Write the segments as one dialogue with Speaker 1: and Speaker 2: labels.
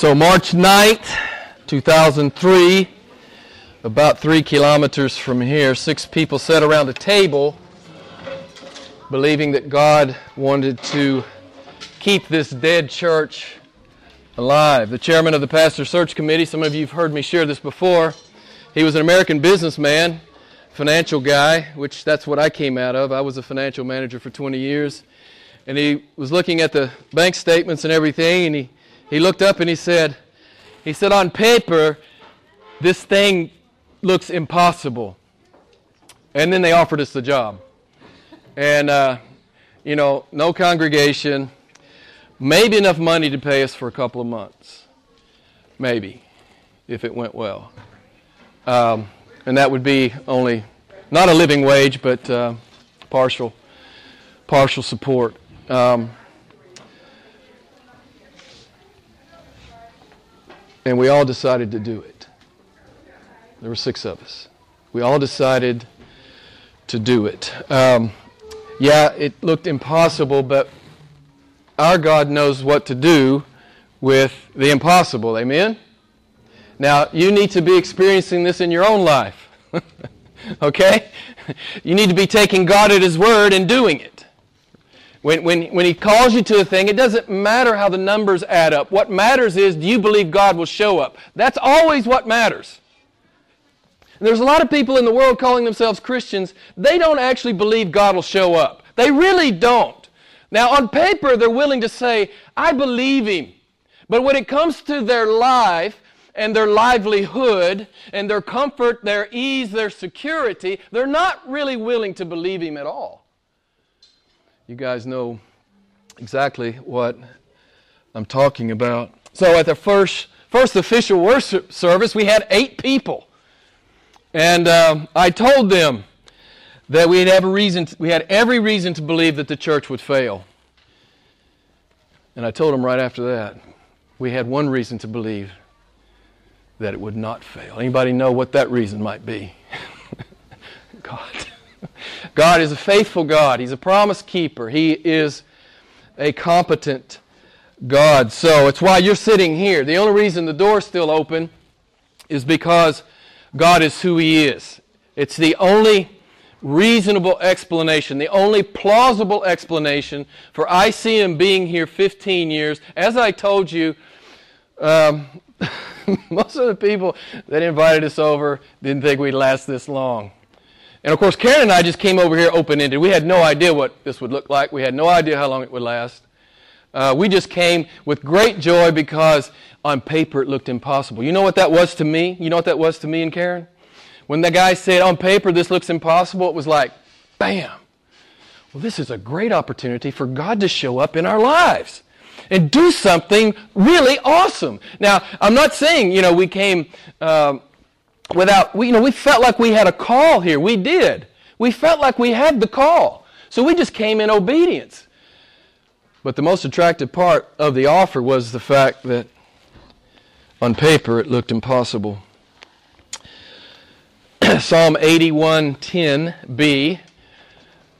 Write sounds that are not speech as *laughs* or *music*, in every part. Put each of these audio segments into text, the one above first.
Speaker 1: So, March 9th, 2003, about three kilometers from here, six people sat around a table believing that God wanted to keep this dead church alive. The chairman of the pastor search committee, some of you have heard me share this before, he was an American businessman, financial guy, which that's what I came out of. I was a financial manager for 20 years. And he was looking at the bank statements and everything, and he he looked up and he said, he said, on paper, this thing looks impossible. And then they offered us the job. And, uh, you know, no congregation, maybe enough money to pay us for a couple of months. Maybe, if it went well. Um, and that would be only, not a living wage, but uh, partial, partial support. Um, And we all decided to do it. There were six of us. We all decided to do it. Um, yeah, it looked impossible, but our God knows what to do with the impossible. Amen? Now, you need to be experiencing this in your own life. *laughs* okay? You need to be taking God at His word and doing it. When, when, when he calls you to a thing, it doesn't matter how the numbers add up. What matters is do you believe God will show up? That's always what matters. And there's a lot of people in the world calling themselves Christians, they don't actually believe God will show up. They really don't. Now, on paper, they're willing to say, I believe him. But when it comes to their life and their livelihood and their comfort, their ease, their security, they're not really willing to believe him at all. You guys know exactly what I'm talking about. So at the first first official worship service, we had eight people, and um, I told them that we had every reason to, we had every reason to believe that the church would fail. And I told them right after that, we had one reason to believe that it would not fail. Anybody know what that reason might be? *laughs* God. God is a faithful God. He's a promise keeper. He is a competent God. So it's why you're sitting here. The only reason the door's still open is because God is who He is. It's the only reasonable explanation, the only plausible explanation for ICM being here 15 years. As I told you, um, *laughs* most of the people that invited us over didn't think we'd last this long. And of course, Karen and I just came over here open ended. We had no idea what this would look like, we had no idea how long it would last. Uh, we just came with great joy because on paper it looked impossible. You know what that was to me? You know what that was to me and Karen? When the guy said, on paper this looks impossible, it was like, bam. Well, this is a great opportunity for God to show up in our lives and do something really awesome. Now, I'm not saying, you know, we came. Um, without, we, you know, we felt like we had a call here. We did. We felt like we had the call. So we just came in obedience. But the most attractive part of the offer was the fact that on paper it looked impossible. *clears throat* Psalm 81:10b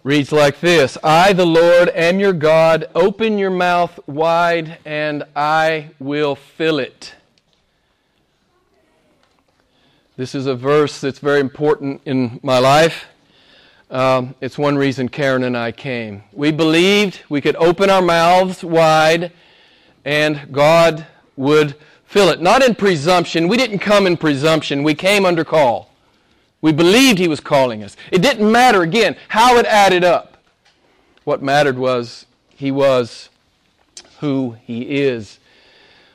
Speaker 1: reads like this I, the Lord, am your God. Open your mouth wide, and I will fill it. This is a verse that's very important in my life. Um, it's one reason Karen and I came. We believed we could open our mouths wide and God would fill it. Not in presumption. We didn't come in presumption. We came under call. We believed He was calling us. It didn't matter, again, how it added up. What mattered was He was who He is.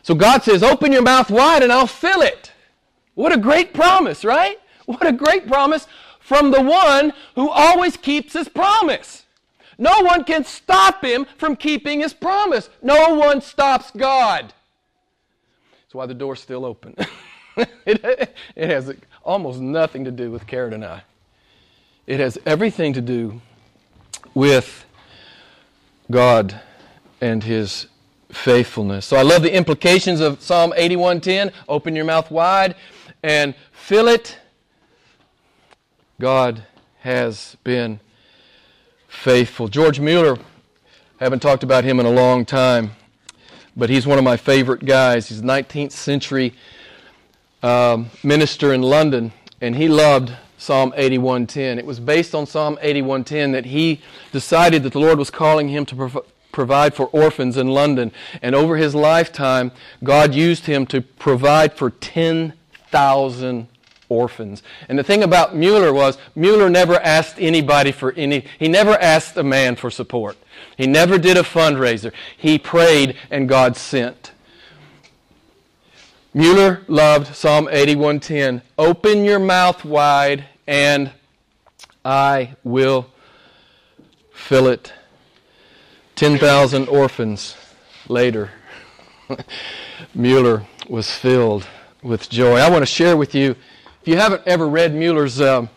Speaker 1: So God says, Open your mouth wide and I'll fill it. What a great promise, right? What a great promise from the one who always keeps his promise. No one can stop him from keeping his promise. No one stops God. That's why the door's still open. *laughs* it, it has almost nothing to do with Karen and I. It has everything to do with God and his faithfulness. So I love the implications of Psalm 81:10, open your mouth wide and fill it. God has been faithful. George Mueller, I haven't talked about him in a long time, but he's one of my favorite guys. He's a 19th century um, minister in London, and he loved Psalm 81:10. It was based on Psalm 81:10 that he decided that the Lord was calling him to prov- provide for orphans in London, and over his lifetime, God used him to provide for 10,000 orphans. And the thing about Mueller was Mueller never asked anybody for any he never asked a man for support. He never did a fundraiser. He prayed and God sent. Mueller loved Psalm 81:10. Open your mouth wide and I will fill it. 10,000 orphans later. *laughs* Mueller was filled with joy. I want to share with you, if you haven't ever read Mueller's um,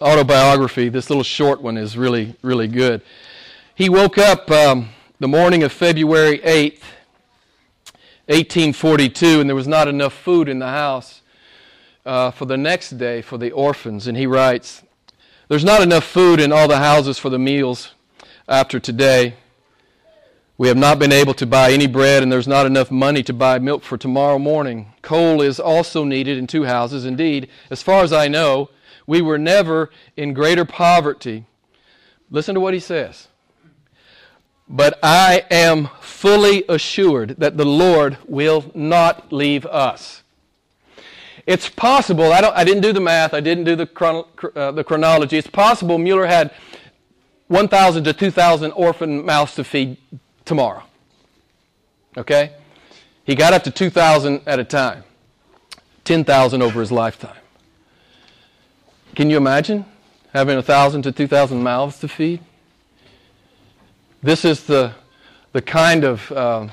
Speaker 1: autobiography, this little short one is really, really good. He woke up um, the morning of February 8th, 1842, and there was not enough food in the house uh, for the next day for the orphans. And he writes, There's not enough food in all the houses for the meals after today. We have not been able to buy any bread, and there's not enough money to buy milk for tomorrow morning. Coal is also needed in two houses. Indeed, as far as I know, we were never in greater poverty. Listen to what he says. But I am fully assured that the Lord will not leave us. It's possible, I, don't, I didn't do the math, I didn't do the, chrono, uh, the chronology. It's possible Mueller had 1,000 to 2,000 orphan mouths to feed tomorrow. Okay? He got up to 2,000 at a time, 10,000 over his lifetime. Can you imagine having 1,000 to 2,000 mouths to feed? This is the, the kind of uh,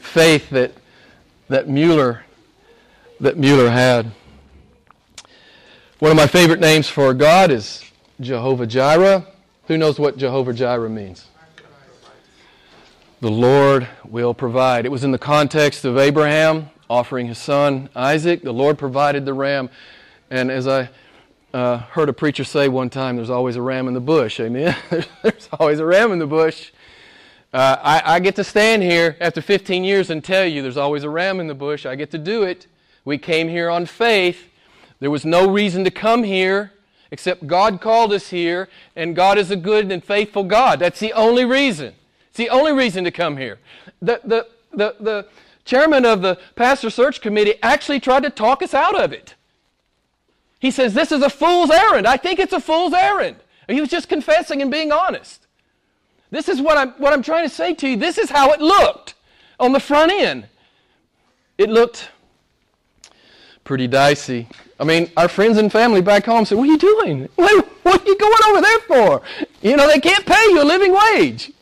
Speaker 1: faith that, that, Mueller, that Mueller had. One of my favorite names for God is Jehovah Jireh. Who knows what Jehovah Jireh means? The Lord will provide. It was in the context of Abraham offering his son Isaac. The Lord provided the ram. And as I uh, heard a preacher say one time, there's always a ram in the bush. Amen? *laughs* there's always a ram in the bush. Uh, I, I, get to stand here after 15 years and tell you there's always a ram in the bush. I get to do it. We came here on faith. There was no reason to come here except God called us here, and God is a good and faithful God. That's the only reason. It's the only reason to come here. The, the, the, the chairman of the pastor search committee actually tried to talk us out of it. He says, This is a fool's errand. I think it's a fool's errand. He was just confessing and being honest. This is what I'm, what I'm trying to say to you. This is how it looked on the front end. It looked pretty dicey. I mean, our friends and family back home said, What are you doing? What, what are you going over there for? You know, they can't pay you a living wage.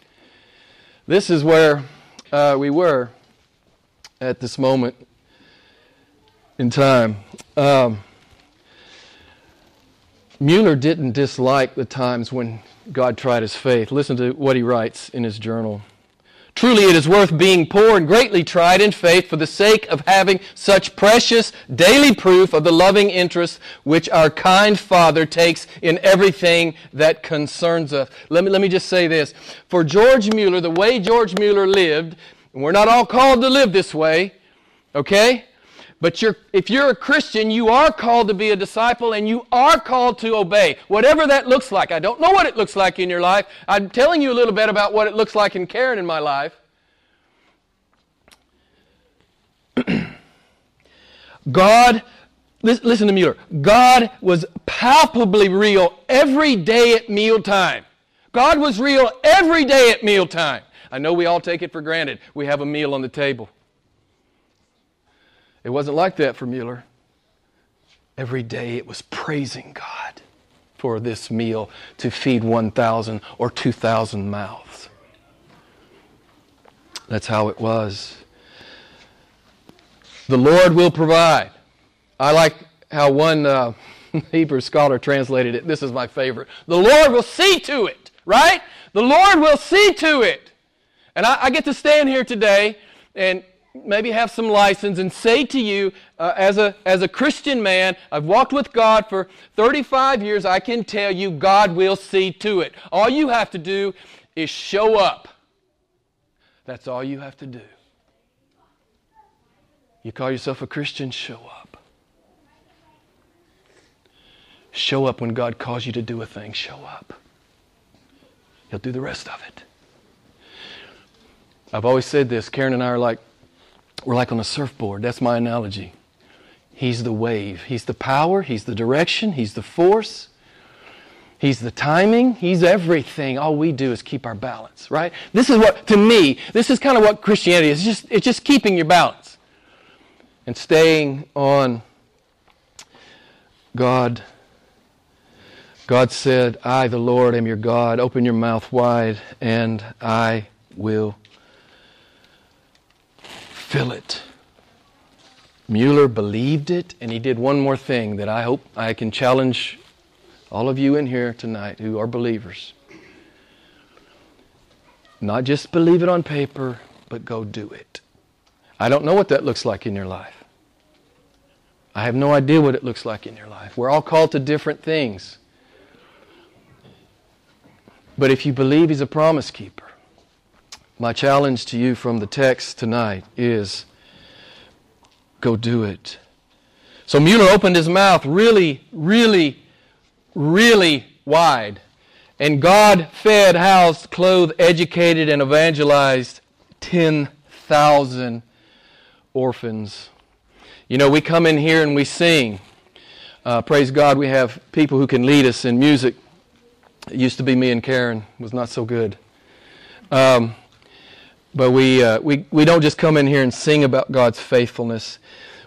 Speaker 1: This is where uh, we were at this moment in time. Um, Mueller didn't dislike the times when God tried his faith. Listen to what he writes in his journal. Truly, it is worth being poor and greatly tried in faith for the sake of having such precious daily proof of the loving interest which our kind Father takes in everything that concerns us. Let me, let me just say this. For George Mueller, the way George Mueller lived, and we're not all called to live this way, okay? But you're, if you're a Christian, you are called to be a disciple and you are called to obey, whatever that looks like. I don't know what it looks like in your life. I'm telling you a little bit about what it looks like in Karen in my life. *clears throat* God, listen to Mueller. God was palpably real every day at mealtime. God was real every day at mealtime. I know we all take it for granted. We have a meal on the table. It wasn't like that for Mueller. Every day it was praising God for this meal to feed 1,000 or 2,000 mouths. That's how it was. The Lord will provide. I like how one uh, *laughs* Hebrew scholar translated it. This is my favorite. The Lord will see to it, right? The Lord will see to it. And I, I get to stand here today and maybe have some license and say to you, uh, as, a, as a Christian man, I've walked with God for 35 years, I can tell you God will see to it. All you have to do is show up. That's all you have to do. You call yourself a Christian? Show up. Show up when God calls you to do a thing. Show up. He'll do the rest of it. I've always said this. Karen and I are like, we're like on a surfboard. That's my analogy. He's the wave. He's the power. He's the direction. He's the force. He's the timing. He's everything. All we do is keep our balance, right? This is what, to me, this is kind of what Christianity is. It's just, it's just keeping your balance and staying on God. God said, I, the Lord, am your God. Open your mouth wide, and I will fill it. Mueller believed it, and he did one more thing that I hope I can challenge all of you in here tonight who are believers. Not just believe it on paper, but go do it. I don't know what that looks like in your life. I have no idea what it looks like in your life. We're all called to different things. But if you believe He's a promise keeper, my challenge to you from the text tonight is go do it. So Mueller opened his mouth really, really, really wide. And God fed, housed, clothed, educated, and evangelized 10,000 orphans. You know, we come in here and we sing. Uh, praise God, we have people who can lead us in music. It used to be me and Karen, was not so good. Um, but we, uh, we, we don't just come in here and sing about God's faithfulness.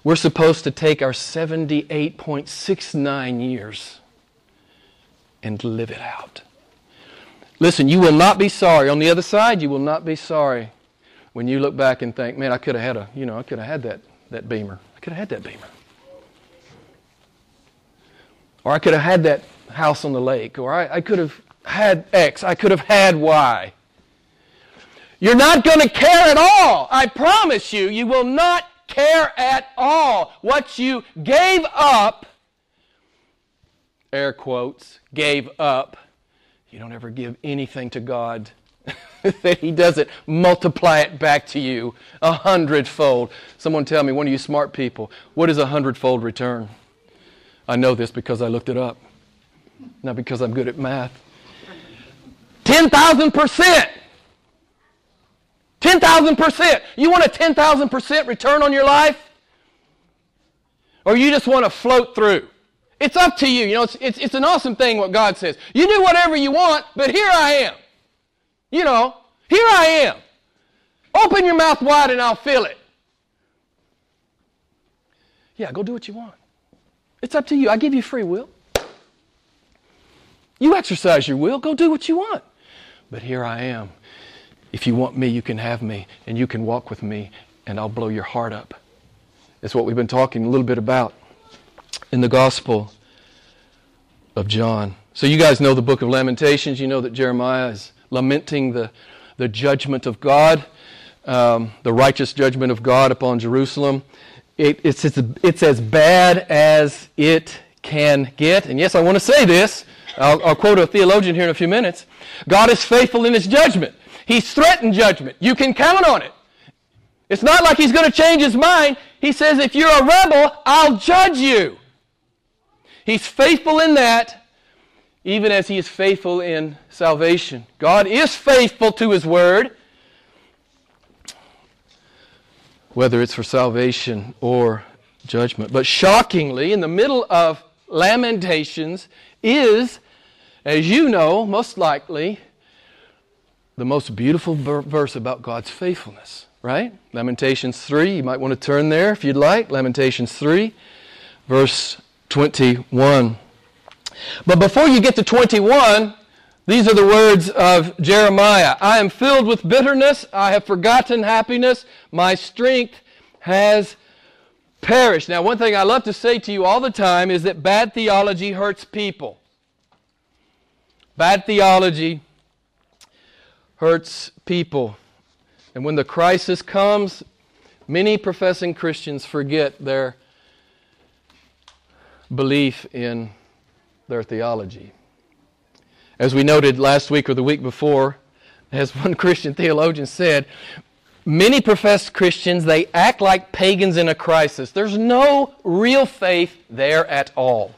Speaker 1: We're supposed to take our 78.69 years and live it out. Listen, you will not be sorry. On the other side, you will not be sorry when you look back and think, man, I could have had a, you know, I could have had that, that beamer. I could have had that beamer. Or I could have had that house on the lake. Or I, I could have had X. I could have had Y. You're not going to care at all. I promise you, you will not care at all. What you gave up, air quotes, gave up, you don't ever give anything to God *laughs* that He doesn't multiply it back to you a hundredfold. Someone tell me, one of you smart people, what is a hundredfold return? I know this because I looked it up, not because I'm good at math. 10,000%. 10,000%. You want a 10,000% return on your life? Or you just want to float through? It's up to you. You know, it's, it's, it's an awesome thing what God says. You do whatever you want, but here I am. You know, here I am. Open your mouth wide and I'll fill it. Yeah, go do what you want. It's up to you. I give you free will. You exercise your will. Go do what you want. But here I am. If you want me, you can have me, and you can walk with me, and I'll blow your heart up. It's what we've been talking a little bit about in the Gospel of John. So, you guys know the book of Lamentations. You know that Jeremiah is lamenting the, the judgment of God, um, the righteous judgment of God upon Jerusalem. It, it's, it's, it's as bad as it can get. And yes, I want to say this. I'll, I'll quote a theologian here in a few minutes. God is faithful in his judgment. He's threatened judgment. You can count on it. It's not like he's going to change his mind. He says, if you're a rebel, I'll judge you. He's faithful in that, even as he is faithful in salvation. God is faithful to his word, whether it's for salvation or judgment. But shockingly, in the middle of Lamentations is, as you know, most likely, the most beautiful verse about God's faithfulness, right? Lamentations 3, you might want to turn there if you'd like. Lamentations 3, verse 21. But before you get to 21, these are the words of Jeremiah I am filled with bitterness, I have forgotten happiness, my strength has perished. Now, one thing I love to say to you all the time is that bad theology hurts people. Bad theology hurts people. And when the crisis comes, many professing Christians forget their belief in their theology. As we noted last week or the week before, as one *laughs* Christian theologian said, Many professed Christians, they act like pagans in a crisis. There's no real faith there at all.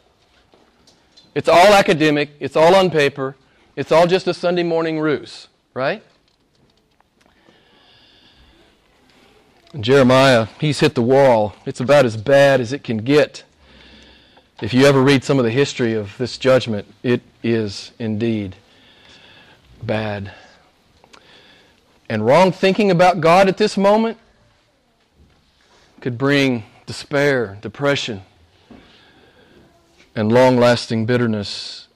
Speaker 1: It's all academic, it's all on paper, it's all just a Sunday morning ruse, right? Jeremiah, he's hit the wall. It's about as bad as it can get. If you ever read some of the history of this judgment, it is indeed bad. And wrong thinking about God at this moment could bring despair, depression, and long lasting bitterness.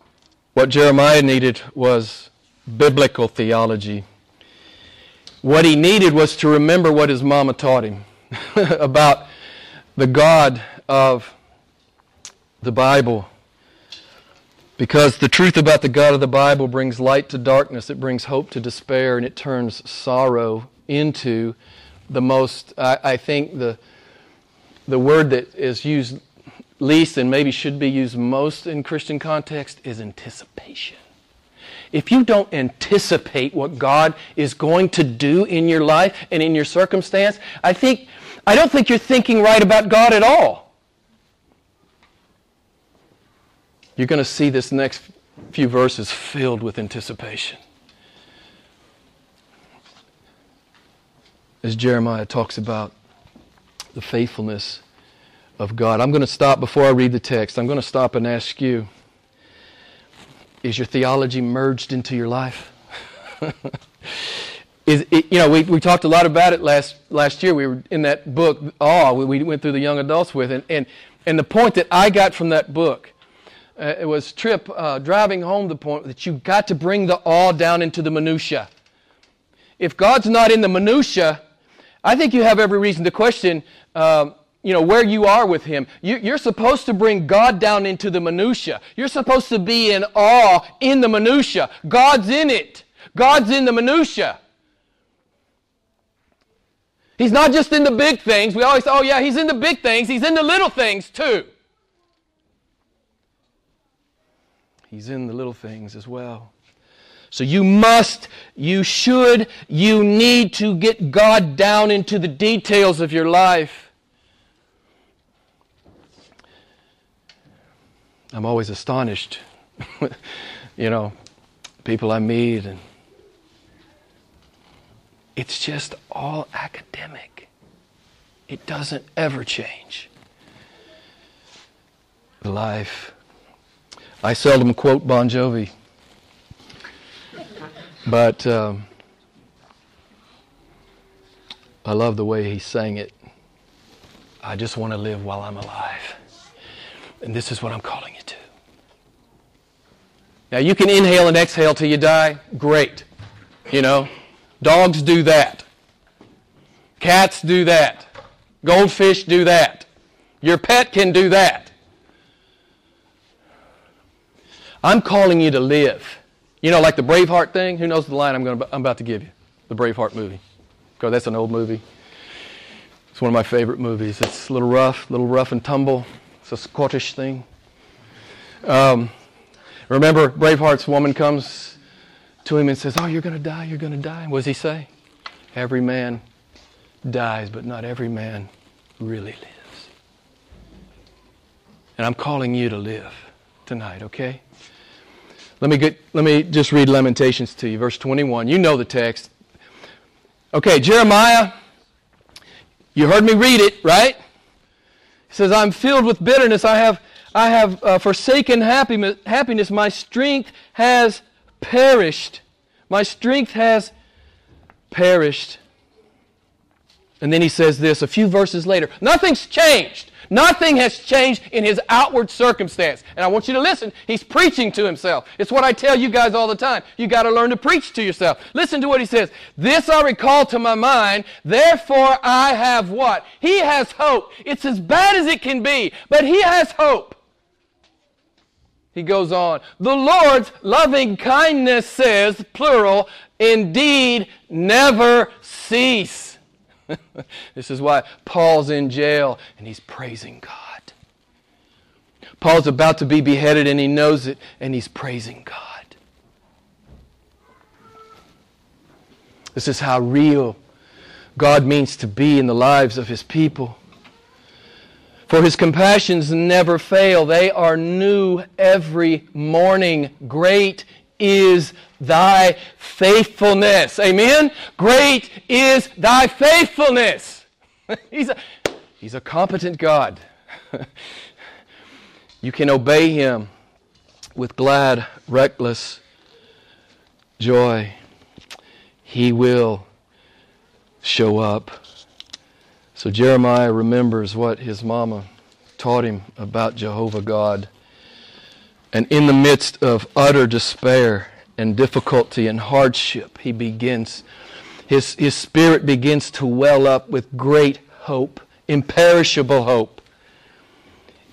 Speaker 1: What Jeremiah needed was biblical theology. What he needed was to remember what his mama taught him *laughs* about the God of the Bible. Because the truth about the God of the Bible brings light to darkness, it brings hope to despair, and it turns sorrow into the most, I, I think, the, the word that is used least and maybe should be used most in Christian context is anticipation. If you don't anticipate what God is going to do in your life and in your circumstance, I think I don't think you're thinking right about God at all. You're going to see this next few verses filled with anticipation. As Jeremiah talks about the faithfulness of God. I'm going to stop before I read the text. I'm going to stop and ask you is your theology merged into your life? *laughs* is it, you know, we, we talked a lot about it last, last year. We were in that book, Awe, we, we went through the young adults with. And, and, and the point that I got from that book uh, it was Tripp uh, driving home the point that you've got to bring the awe down into the minutia. If God's not in the minutia, I think you have every reason to question, um, you know, where you are with Him. You, are supposed to bring God down into the minutia. You're supposed to be in awe in the minutia. God's in it. God's in the minutia. He's not just in the big things. We always say, oh yeah, He's in the big things. He's in the little things too. He's in the little things as well. So you must, you should, you need to get God down into the details of your life. I'm always astonished, *laughs* you know, people I meet, and it's just all academic. It doesn't ever change. Life I seldom quote Bon Jovi, but um, I love the way he sang it. I just want to live while I'm alive. And this is what I'm calling you to. Now, you can inhale and exhale till you die. Great. You know, dogs do that. Cats do that. Goldfish do that. Your pet can do that. I'm calling you to live. You know, like the Braveheart thing. Who knows the line I'm, to, I'm about to give you? The Braveheart movie. Because that's an old movie. It's one of my favorite movies. It's a little rough, a little rough and tumble. It's a Scottish thing. Um, remember, Braveheart's woman comes to him and says, Oh, you're going to die, you're going to die. What does he say? Every man dies, but not every man really lives. And I'm calling you to live tonight, okay? Let me, get, let me just read Lamentations to you, verse 21. You know the text. Okay, Jeremiah, you heard me read it, right? He says, I'm filled with bitterness. I have, I have uh, forsaken happiness, happiness. My strength has perished. My strength has perished. And then he says this a few verses later Nothing's changed. Nothing has changed in his outward circumstance. And I want you to listen. He's preaching to himself. It's what I tell you guys all the time. You got to learn to preach to yourself. Listen to what he says. This I recall to my mind, therefore I have what? He has hope. It's as bad as it can be, but he has hope. He goes on. The Lord's loving kindness says, plural, indeed never cease. *laughs* this is why Paul's in jail and he's praising God. Paul's about to be beheaded and he knows it and he's praising God. This is how real God means to be in the lives of His people. For His compassions never fail, they are new every morning. Great is thy faithfulness. Amen? Great is thy faithfulness. *laughs* he's, a, he's a competent God. *laughs* you can obey Him with glad, reckless joy. He will show up. So Jeremiah remembers what his mama taught him about Jehovah God. And in the midst of utter despair and difficulty and hardship, he begins, his, his spirit begins to well up with great hope, imperishable hope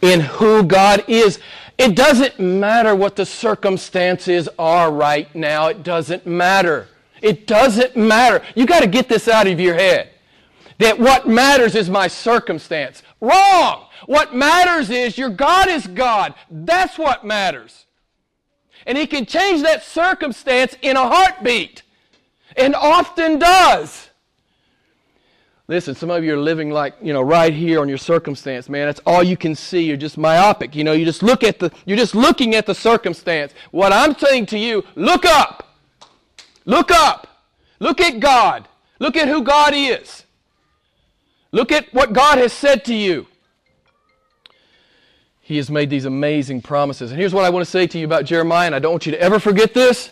Speaker 1: in who God is. It doesn't matter what the circumstances are right now. It doesn't matter. It doesn't matter. You got to get this out of your head. That what matters is my circumstance. Wrong. What matters is your God is God. That's what matters. And He can change that circumstance in a heartbeat. And often does. Listen, some of you are living like, you know, right here on your circumstance, man. That's all you can see. You're just myopic. You know, you just look at the you're just looking at the circumstance. What I'm saying to you, look up. Look up. Look at God. Look at who God is. Look at what God has said to you. He has made these amazing promises. And here's what I want to say to you about Jeremiah, and I don't want you to ever forget this.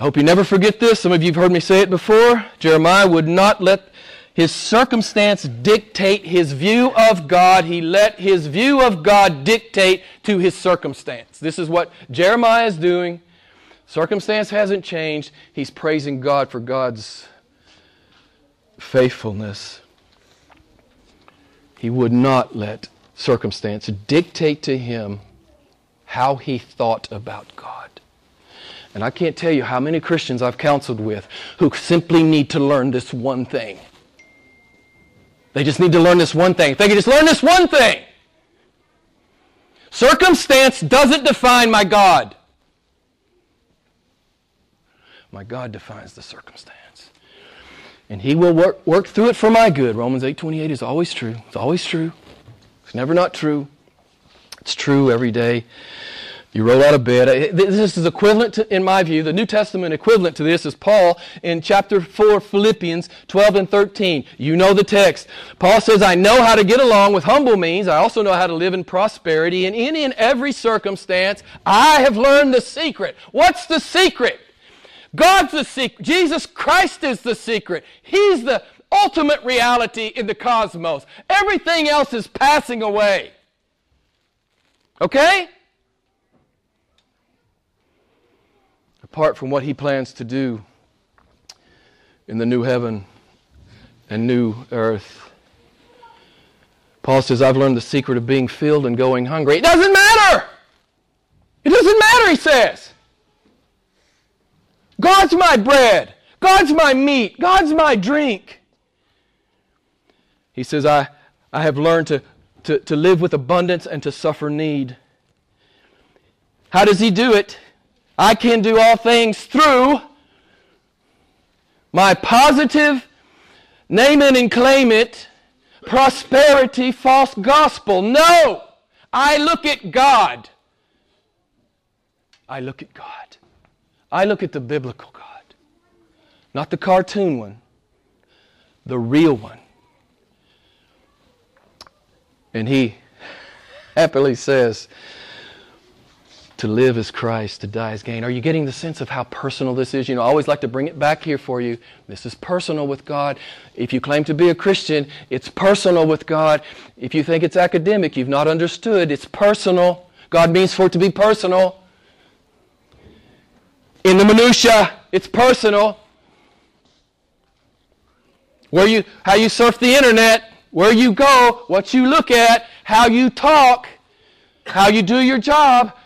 Speaker 1: I hope you never forget this. Some of you have heard me say it before. Jeremiah would not let his circumstance dictate his view of God. He let his view of God dictate to his circumstance. This is what Jeremiah is doing. Circumstance hasn't changed. He's praising God for God's faithfulness. He would not let circumstance dictate to him how he thought about God. And I can't tell you how many Christians I've counseled with who simply need to learn this one thing. They just need to learn this one thing. If they could just learn this one thing. Circumstance doesn't define my God. My God defines the circumstance. And he will work, work through it for my good. Romans 8:28 is always true. It's always true. It's never not true. It's true every day. You roll out of bed. This is equivalent to, in my view, the New Testament equivalent to this is Paul in chapter 4, Philippians 12 and 13. You know the text. Paul says, I know how to get along with humble means. I also know how to live in prosperity. And in, in every circumstance, I have learned the secret. What's the secret? God's the secret. Jesus Christ is the secret. He's the ultimate reality in the cosmos. Everything else is passing away. Okay? apart from what he plans to do in the new heaven and new earth. Paul says, I've learned the secret of being filled and going hungry. It doesn't matter! It doesn't matter, he says. God's my bread. God's my meat. God's my drink. He says, I, I have learned to, to, to live with abundance and to suffer need. How does he do it? I can do all things through my positive, name it and claim it, prosperity, false gospel. No! I look at God. I look at God. I look at the biblical God, not the cartoon one, the real one. And he happily says, to live as Christ, to die as gain. Are you getting the sense of how personal this is? You know, I always like to bring it back here for you. This is personal with God. If you claim to be a Christian, it's personal with God. If you think it's academic, you've not understood, it's personal. God means for it to be personal. In the minutia, it's personal. Where you how you surf the internet, where you go, what you look at, how you talk, how you do your job,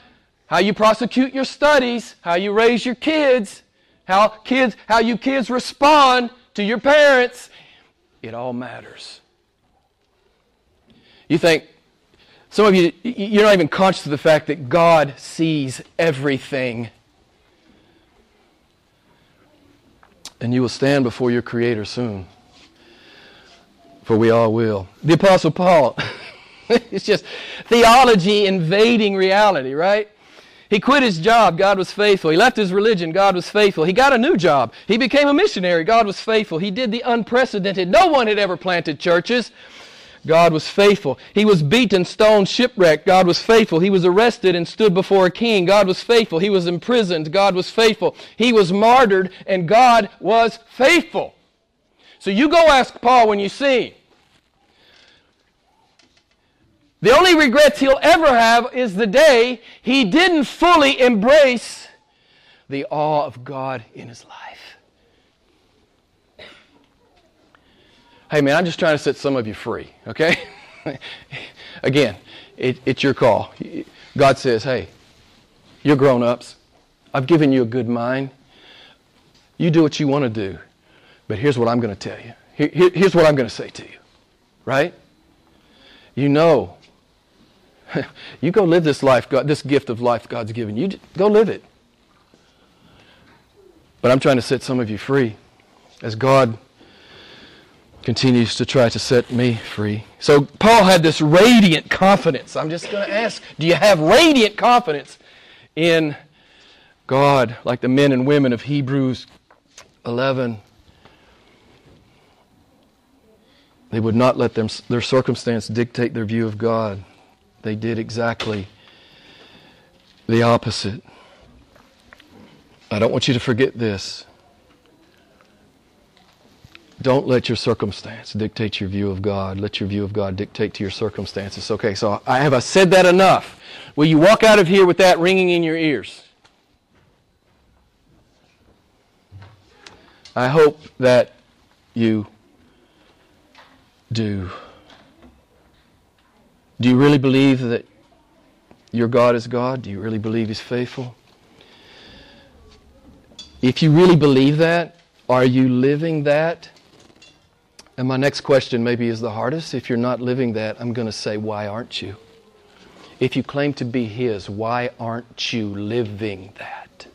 Speaker 1: how you prosecute your studies, how you raise your kids, how kids how you kids respond to your parents, it all matters. You think some of you you're not even conscious of the fact that God sees everything. And you will stand before your creator soon. For we all will. The Apostle Paul, *laughs* it's just theology invading reality, right? He quit his job, God was faithful. He left his religion, God was faithful. He got a new job. He became a missionary, God was faithful. He did the unprecedented. No one had ever planted churches. God was faithful. He was beaten, stoned, shipwrecked. God was faithful. He was arrested and stood before a king. God was faithful. He was imprisoned. God was faithful. He was martyred, and God was faithful. So you go ask Paul when you see him. The only regrets he'll ever have is the day he didn't fully embrace the awe of God in his life. Hey, man, I'm just trying to set some of you free, okay? *laughs* Again, it, it's your call. God says, hey, you're grown ups. I've given you a good mind. You do what you want to do. But here's what I'm going to tell you. Here, here's what I'm going to say to you, right? You know *laughs* you go live this life, God, this gift of life God's given you. Go live it. But I'm trying to set some of you free as God continues to try to set me free. So Paul had this radiant confidence. I'm just going to ask do you have radiant confidence in God like the men and women of Hebrews 11? They would not let them, their circumstance dictate their view of God. They did exactly the opposite. I don't want you to forget this. Don't let your circumstance dictate your view of God. Let your view of God dictate to your circumstances. Okay, so I have I said that enough? Will you walk out of here with that ringing in your ears? I hope that you do. Do you really believe that your God is God? Do you really believe He's faithful? If you really believe that, are you living that? And my next question maybe is the hardest. If you're not living that, I'm going to say, why aren't you? If you claim to be His, why aren't you living that?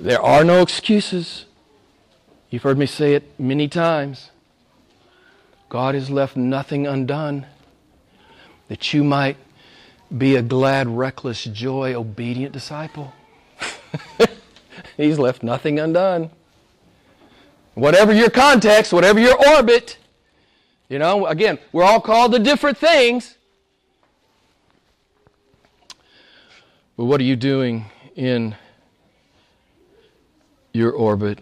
Speaker 1: There are no excuses. You've heard me say it many times. God has left nothing undone that you might be a glad, reckless, joy, obedient disciple. *laughs* He's left nothing undone. Whatever your context, whatever your orbit, you know, again, we're all called to different things. But what are you doing in your orbit?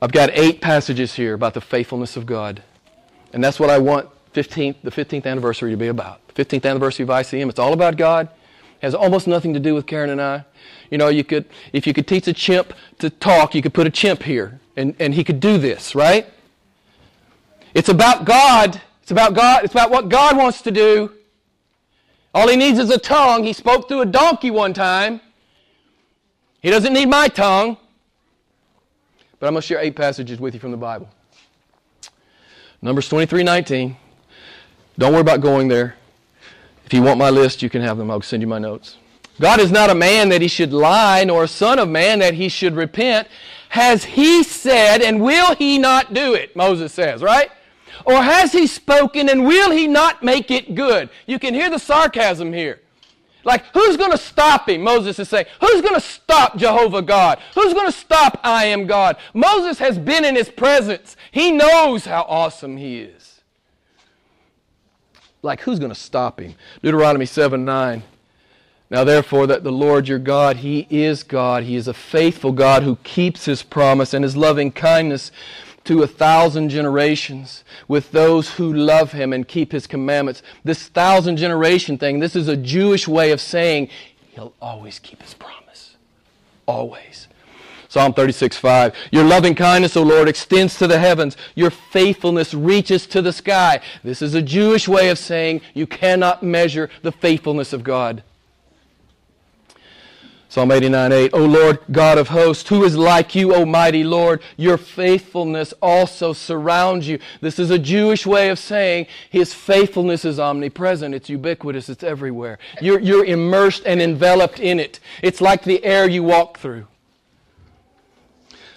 Speaker 1: I've got eight passages here about the faithfulness of God. And that's what I want 15th, the 15th anniversary to be about. 15th anniversary of ICM. It's all about God. It has almost nothing to do with Karen and I. You know, you could, if you could teach a chimp to talk, you could put a chimp here and, and he could do this, right? It's about God. It's about God. It's about what God wants to do. All he needs is a tongue. He spoke through a donkey one time. He doesn't need my tongue. But I'm going to share eight passages with you from the Bible. Numbers 23 19. Don't worry about going there. If you want my list, you can have them. I'll send you my notes. God is not a man that he should lie, nor a son of man that he should repent. Has he said, and will he not do it? Moses says, right? Or has he spoken, and will he not make it good? You can hear the sarcasm here. Like, who's going to stop him? Moses is saying, who's going to stop Jehovah God? Who's going to stop I am God? Moses has been in his presence. He knows how awesome he is. Like, who's going to stop him? Deuteronomy 7 9. Now, therefore, that the Lord your God, He is God. He is a faithful God who keeps His promise and His loving kindness to a thousand generations with those who love him and keep his commandments. This thousand generation thing, this is a Jewish way of saying he'll always keep his promise. Always. Psalm 36, 5. Your loving kindness, O Lord, extends to the heavens. Your faithfulness reaches to the sky. This is a Jewish way of saying you cannot measure the faithfulness of God. Psalm 89 8, O Lord, God of hosts, who is like you, O mighty Lord? Your faithfulness also surrounds you. This is a Jewish way of saying his faithfulness is omnipresent. It's ubiquitous. It's everywhere. You're, you're immersed and enveloped in it. It's like the air you walk through.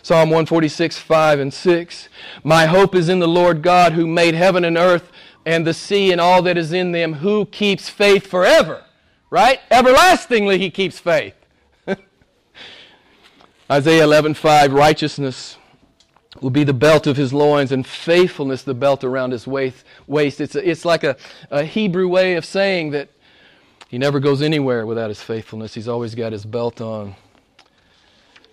Speaker 1: Psalm 146, 5 and 6. My hope is in the Lord God who made heaven and earth and the sea and all that is in them, who keeps faith forever. Right? Everlastingly he keeps faith. Isaiah 11:5 righteousness will be the belt of his loins and faithfulness the belt around his waist. It's, a, it's like a, a Hebrew way of saying that he never goes anywhere without his faithfulness. He's always got his belt on.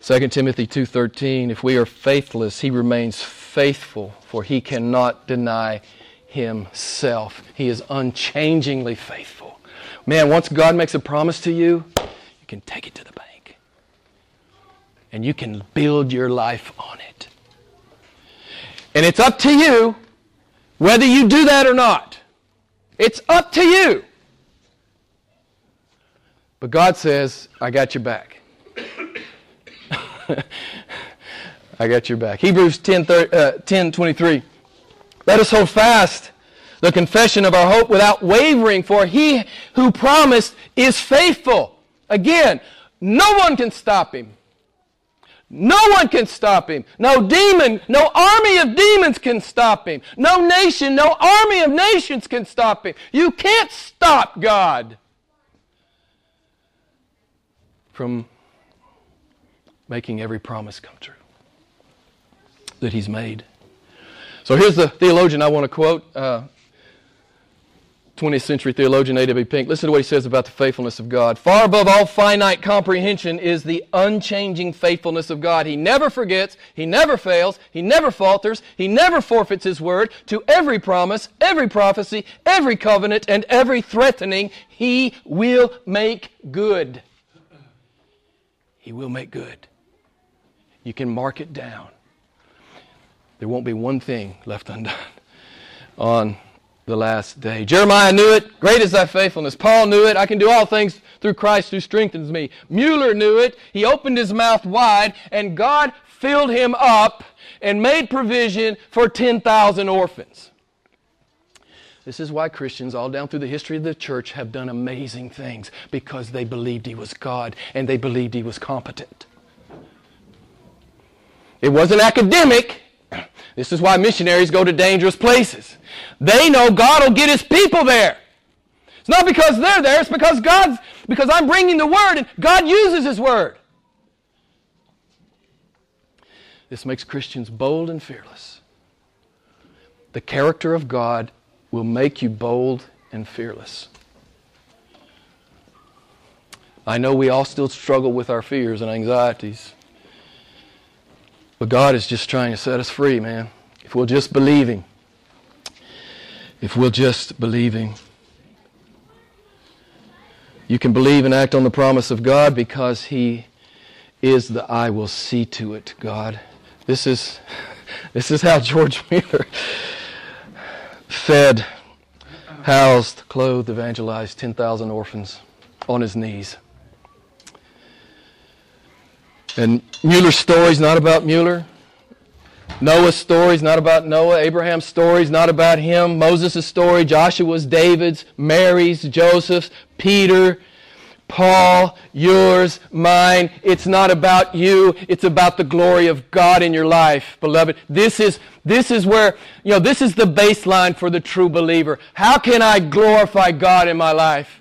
Speaker 1: 2 Timothy 2:13 If we are faithless he remains faithful for he cannot deny himself. He is unchangingly faithful. Man, once God makes a promise to you, you can take it to the bank. And you can build your life on it. And it's up to you whether you do that or not. It's up to you. But God says, I got your back. *laughs* I got your back. Hebrews 10, 30, uh, 10 23. Let us hold fast the confession of our hope without wavering, for he who promised is faithful. Again, no one can stop him. No one can stop him. No demon, no army of demons can stop him. No nation, no army of nations can stop him. You can't stop God from making every promise come true that he's made. So here's the theologian I want to quote. Uh, 20th century theologian A.W. Pink. Listen to what he says about the faithfulness of God. Far above all finite comprehension is the unchanging faithfulness of God. He never forgets, he never fails, he never falters, he never forfeits his word. To every promise, every prophecy, every covenant, and every threatening, he will make good. He will make good. You can mark it down. There won't be one thing left undone on the last day. Jeremiah knew it. Great is thy faithfulness. Paul knew it. I can do all things through Christ who strengthens me. Mueller knew it. He opened his mouth wide, and God filled him up and made provision for 10,000 orphans. This is why Christians all down through the history of the church have done amazing things because they believed he was God and they believed he was competent. It wasn't academic. This is why missionaries go to dangerous places. They know God will get his people there. It's not because they're there, it's because God's because I'm bringing the word and God uses his word. This makes Christians bold and fearless. The character of God will make you bold and fearless. I know we all still struggle with our fears and anxieties. But God is just trying to set us free, man. If we'll just believe Him. If we'll just believe Him. You can believe and act on the promise of God because He is the I will see to it God. This is, *laughs* this is how George *laughs* Mueller fed, housed, clothed, evangelized 10,000 orphans on his knees. And Mueller's story is not about Mueller. Noah's story is not about Noah. Abraham's story is not about him. Moses' story, Joshua's, David's, Mary's, Joseph's, Peter, Paul, yours, mine. It's not about you. It's about the glory of God in your life, beloved. This is, this is where, you know, this is the baseline for the true believer. How can I glorify God in my life?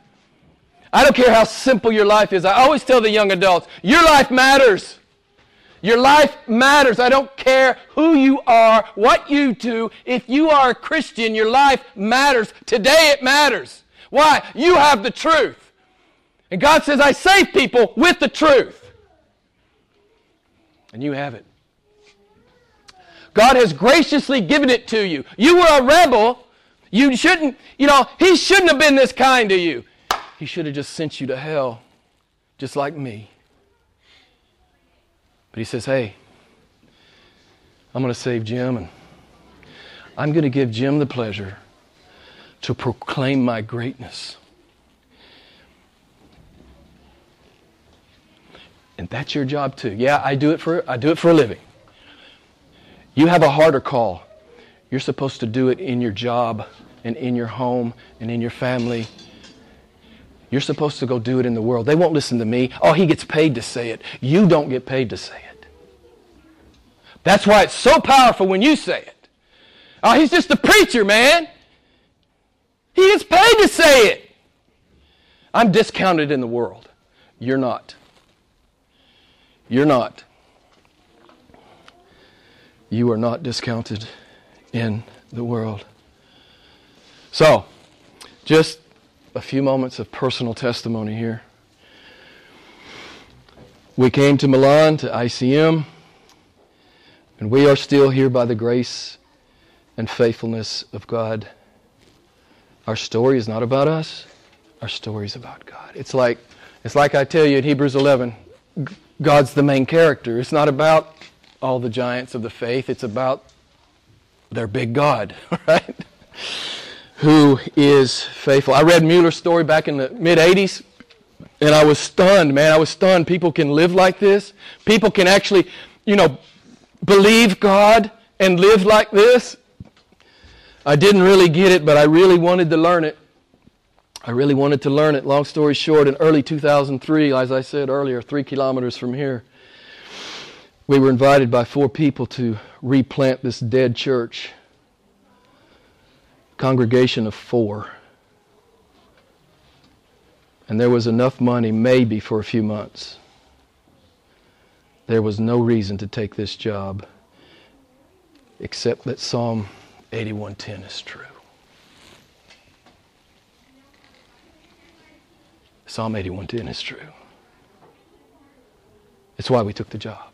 Speaker 1: I don't care how simple your life is. I always tell the young adults, your life matters. Your life matters. I don't care who you are, what you do. If you are a Christian, your life matters. Today it matters. Why? You have the truth. And God says, I save people with the truth. And you have it. God has graciously given it to you. You were a rebel. You shouldn't, you know, He shouldn't have been this kind to you. He should have just sent you to hell, just like me. But he says, hey, I'm going to save Jim, and I'm going to give Jim the pleasure to proclaim my greatness. And that's your job too. Yeah, I do it for I do it for a living. You have a harder call. You're supposed to do it in your job and in your home and in your family you're supposed to go do it in the world. They won't listen to me. Oh, he gets paid to say it. You don't get paid to say it. That's why it's so powerful when you say it. Oh, he's just a preacher, man. He gets paid to say it. I'm discounted in the world. You're not. You're not. You are not discounted in the world. So, just a few moments of personal testimony here. We came to Milan, to ICM, and we are still here by the grace and faithfulness of God. Our story is not about us. Our story is about God. It's like, it's like I tell you in Hebrews 11, God's the main character. It's not about all the giants of the faith. It's about their big God, *laughs* right? Who is faithful. I read Mueller's story back in the mid 80s, and I was stunned, man. I was stunned. People can live like this. People can actually, you know, believe God and live like this. I didn't really get it, but I really wanted to learn it. I really wanted to learn it. Long story short, in early 2003, as I said earlier, three kilometers from here, we were invited by four people to replant this dead church. Congregation of four. And there was enough money, maybe, for a few months. There was no reason to take this job except that Psalm 81:10 is true. Psalm 81:10 is true. It's why we took the job.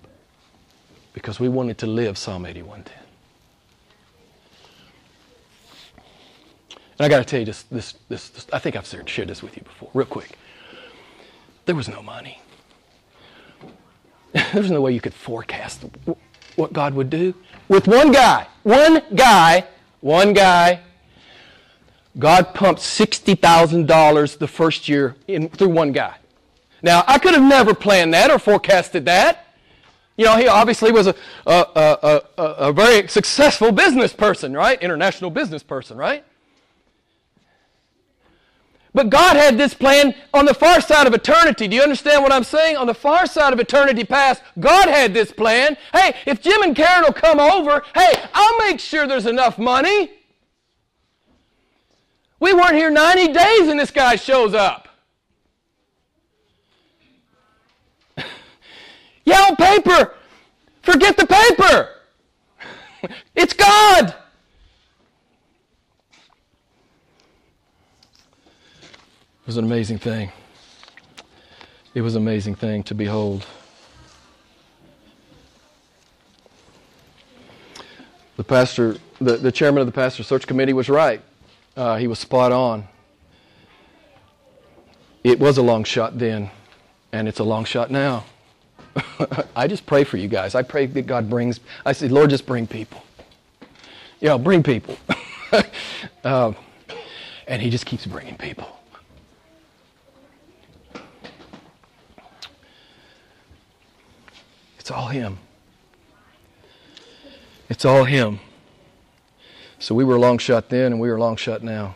Speaker 1: Because we wanted to live Psalm 81:10. And I got to tell you this, this, this, this, I think I've shared this with you before, real quick. There was no money. *laughs* there was no way you could forecast what God would do with one guy. One guy, one guy. God pumped $60,000 the first year in, through one guy. Now, I could have never planned that or forecasted that. You know, he obviously was a, a, a, a, a very successful business person, right? International business person, right? But God had this plan on the far side of eternity. Do you understand what I'm saying? On the far side of eternity past, God had this plan. Hey, if Jim and Karen will come over, hey, I'll make sure there's enough money. We weren't here 90 days and this guy shows up. *laughs* yeah, on paper. Forget the paper. *laughs* it's God. Was an amazing thing. It was an amazing thing to behold. The pastor, the, the chairman of the pastor search committee was right. Uh, he was spot on. It was a long shot then, and it's a long shot now. *laughs* I just pray for you guys. I pray that God brings, I say, Lord, just bring people. Know, bring people. um, *laughs* and He just keeps bringing people. It's all Him. It's all Him. So we were long shot then, and we are long shot now.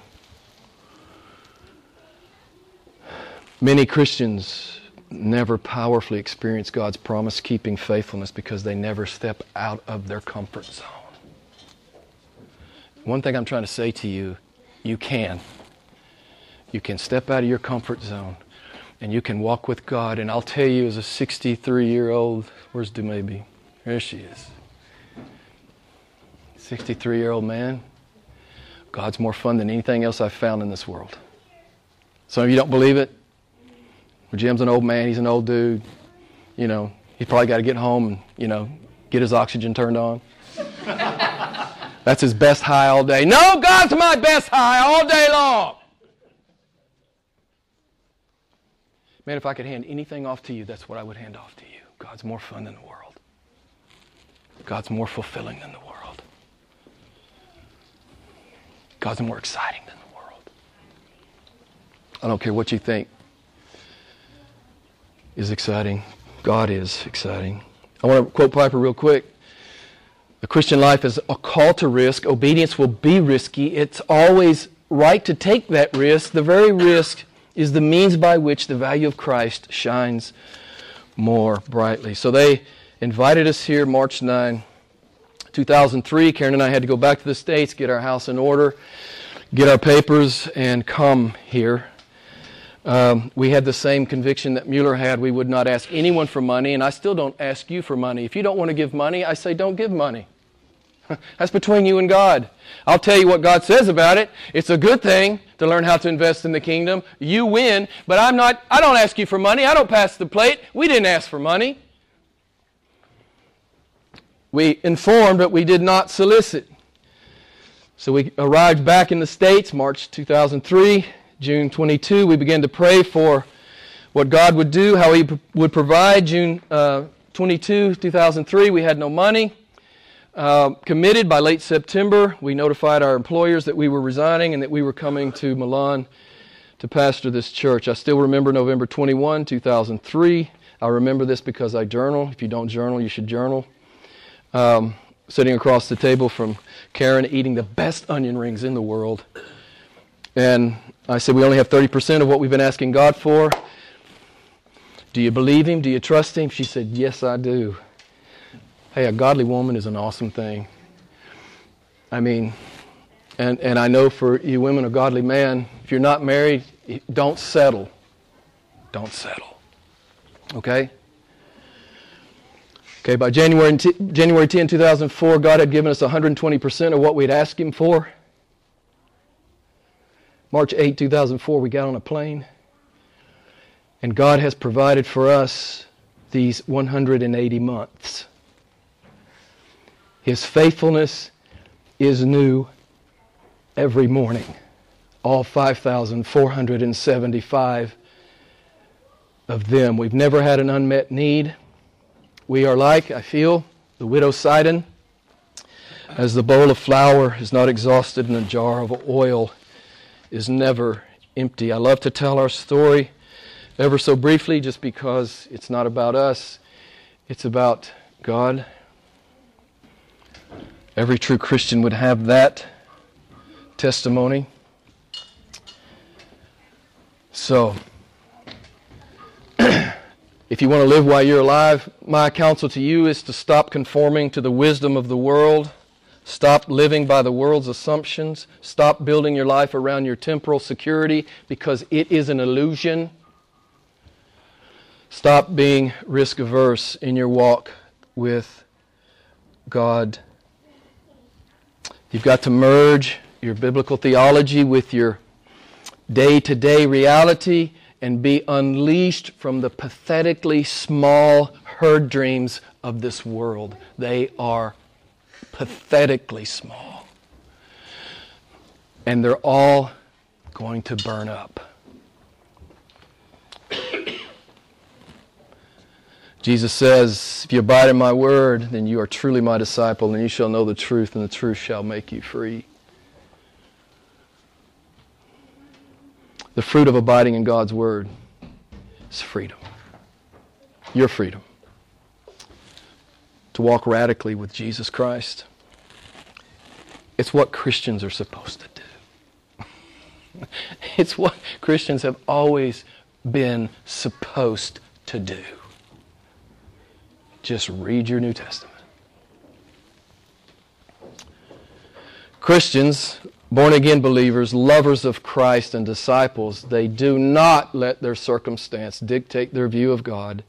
Speaker 1: Many Christians never powerfully experience God's promise keeping faithfulness because they never step out of their comfort zone. One thing I'm trying to say to you you can. You can step out of your comfort zone and you can walk with God. And I'll tell you, as a 63 year old, where's Dumaybe? There she is. 63 year old man. God's more fun than anything else I've found in this world. Some of you don't believe it. Well, Jim's an old man, he's an old dude. You know, he's probably got to get home and, you know, get his oxygen turned on. *laughs* That's his best high all day. No, God's my best high all day long. Man, if I could hand anything off to you, that's what I would hand off to you. God's more fun than the world. God's more fulfilling than the world. God's more exciting than the world. I don't care what you think is exciting. God is exciting. I want to quote Piper real quick. The Christian life is a call to risk. Obedience will be risky. It's always right to take that risk. The very risk is the means by which the value of Christ shines more brightly. So they invited us here March 9. 2003, Karen and I had to go back to the States, get our house in order, get our papers, and come here. Um, we had the same conviction that Mueller had. We would not ask anyone for money, and I still don't ask you for money. If you don't want to give money, I say don't give money. *laughs* That's between you and God. I'll tell you what God says about it. It's a good thing to learn how to invest in the kingdom. You win, but I'm not I don't ask you for money. I don't pass the plate. We didn't ask for money. We informed, but we did not solicit. So we arrived back in the States March 2003. June 22, we began to pray for what God would do, how He would provide. June uh, 22, 2003, we had no money. Uh, committed by late September, we notified our employers that we were resigning and that we were coming to Milan to pastor this church. I still remember November 21, 2003. I remember this because I journal. If you don't journal, you should journal. Um, sitting across the table from Karen, eating the best onion rings in the world. And I said, We only have 30% of what we've been asking God for. Do you believe Him? Do you trust Him? She said, Yes, I do. Hey, a godly woman is an awesome thing. I mean, and, and I know for you women, a godly man, if you're not married, don't settle. Don't settle. Okay? Okay, by January, January 10, 2004, God had given us 120% of what we'd asked Him for. March 8, 2004, we got on a plane. And God has provided for us these 180 months. His faithfulness is new every morning. All 5,475 of them. We've never had an unmet need. We are like, I feel, the widow Sidon, as the bowl of flour is not exhausted and the jar of oil is never empty. I love to tell our story ever so briefly just because it's not about us, it's about God. Every true Christian would have that testimony. So, *clears throat* if you want to live while you're alive, my counsel to you is to stop conforming to the wisdom of the world Stop living by the world's assumptions. Stop building your life around your temporal security because it is an illusion. Stop being risk averse in your walk with God. You've got to merge your biblical theology with your day to day reality and be unleashed from the pathetically small herd dreams of this world. They are pathetically small. And they're all going to burn up. Jesus says, If you abide in my word, then you are truly my disciple, and you shall know the truth, and the truth shall make you free. The fruit of abiding in God's word is freedom. Your freedom to walk radically with Jesus Christ. It's what Christians are supposed to do. *laughs* it's what Christians have always been supposed to do. Just read your New Testament. Christians, born again believers, lovers of Christ, and disciples, they do not let their circumstance dictate their view of God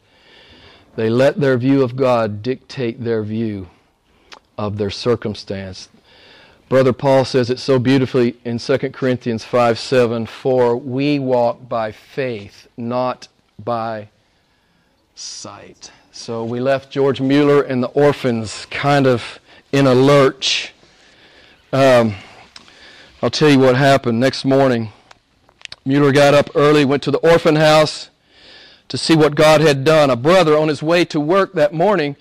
Speaker 1: they let their view of God dictate their view of their circumstance. Brother Paul says it so beautifully in 2 Corinthians 5 7 For we walk by faith, not by sight. So we left George Mueller and the orphans kind of in a lurch. Um, I'll tell you what happened. Next morning, Mueller got up early, went to the orphan house to see what God had done. A brother on his way to work that morning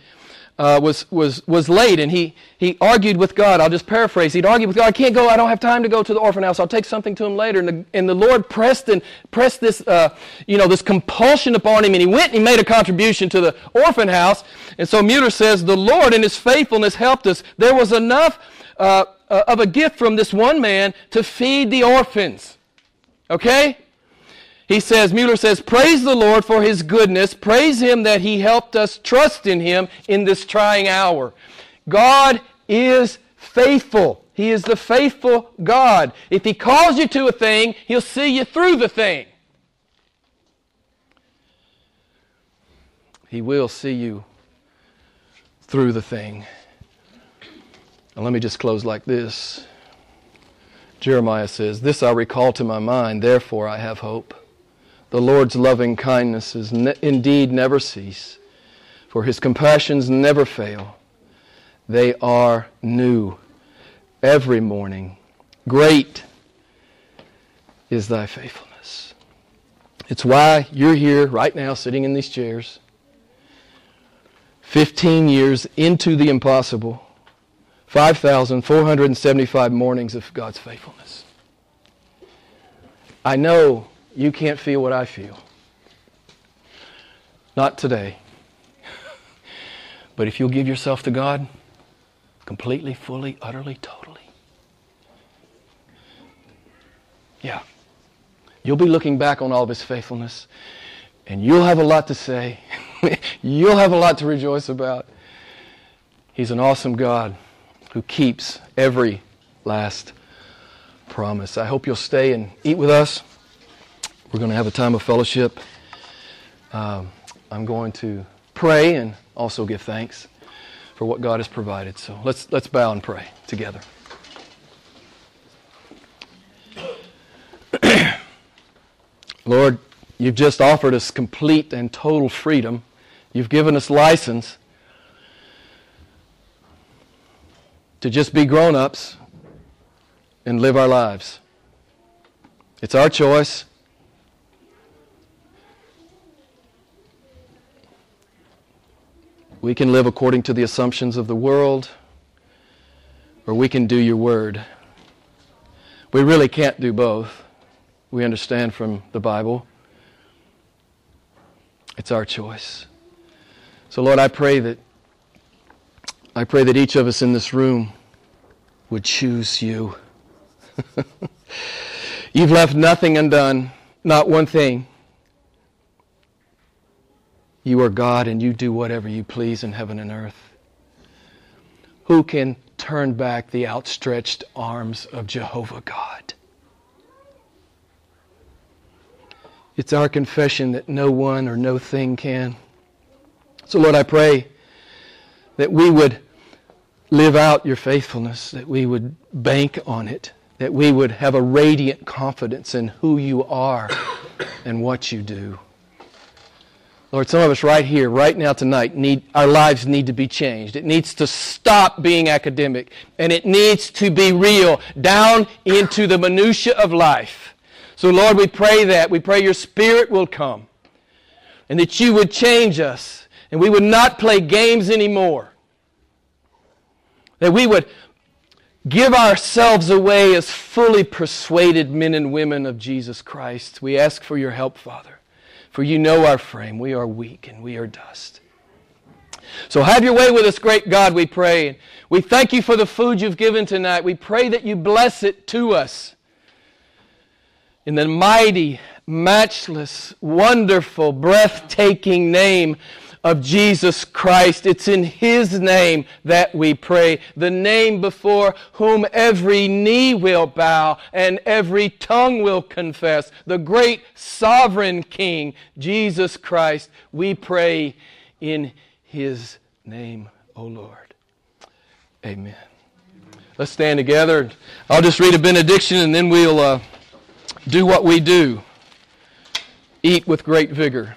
Speaker 1: uh, was, was, was late and he, he argued with God. I'll just paraphrase. He'd argue with God, I can't go, I don't have time to go to the orphan house. I'll take something to him later. And the, and the Lord pressed and pressed this, uh, you know, this compulsion upon him and he went and he made a contribution to the orphan house. And so Mueller says, the Lord in his faithfulness helped us. There was enough uh, uh of a gift from this one man to feed the orphans. Okay? He says, Mueller says, Praise the Lord for his goodness. Praise him that he helped us trust in him in this trying hour. God is faithful. He is the faithful God. If He calls you to a thing, He'll see you through the thing. He will see you through the thing. And let me just close like this. Jeremiah says, This I recall to my mind, therefore I have hope. The Lord's loving kindnesses ne- indeed never cease, for his compassions never fail. They are new every morning. Great is thy faithfulness. It's why you're here right now, sitting in these chairs, 15 years into the impossible, 5,475 mornings of God's faithfulness. I know you can't feel what I feel. Not today. But if you'll give yourself to God completely, fully, utterly, totally, yeah, you'll be looking back on all of His faithfulness and you'll have a lot to say. *laughs* you'll have a lot to rejoice about. He's an awesome God who keeps every last promise. I hope you'll stay and eat with us. We're going to have a time of fellowship. Um, I'm going to pray and also give thanks for what God has provided. So let's, let's bow and pray together. *clears throat* Lord, you've just offered us complete and total freedom. You've given us license to just be grown ups and live our lives. It's our choice. We can live according to the assumptions of the world, or we can do your word. We really can't do both. We understand from the Bible. It's our choice. So, Lord, I pray that I pray that each of us in this room would choose you. *laughs* You've left nothing undone, not one thing. You are God and you do whatever you please in heaven and earth. Who can turn back the outstretched arms of Jehovah God? It's our confession that no one or no thing can. So, Lord, I pray that we would live out your faithfulness, that we would bank on it, that we would have a radiant confidence in who you are and what you do. Lord, some of us right here, right now, tonight, need our lives need to be changed. It needs to stop being academic, and it needs to be real, down into the minutia of life. So, Lord, we pray that. We pray your Spirit will come, and that you would change us, and we would not play games anymore. That we would give ourselves away as fully persuaded men and women of Jesus Christ. We ask for your help, Father. For you know our frame. We are weak and we are dust. So have your way with us, great God, we pray. We thank you for the food you've given tonight. We pray that you bless it to us. In the mighty, matchless, wonderful, breathtaking name of Jesus Christ. It's in His name that we pray, the name before whom every knee will bow and every tongue will confess, the great sovereign King, Jesus Christ. We pray in His name, O Lord. Amen. Let's stand together. I'll just read a benediction and then we'll uh, do what we do eat with great vigor.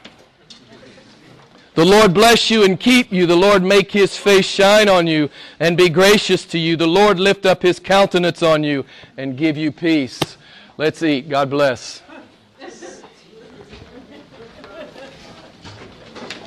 Speaker 1: The Lord bless you and keep you. The Lord make his face shine on you and be gracious to you. The Lord lift up his countenance on you and give you peace. Let's eat. God bless.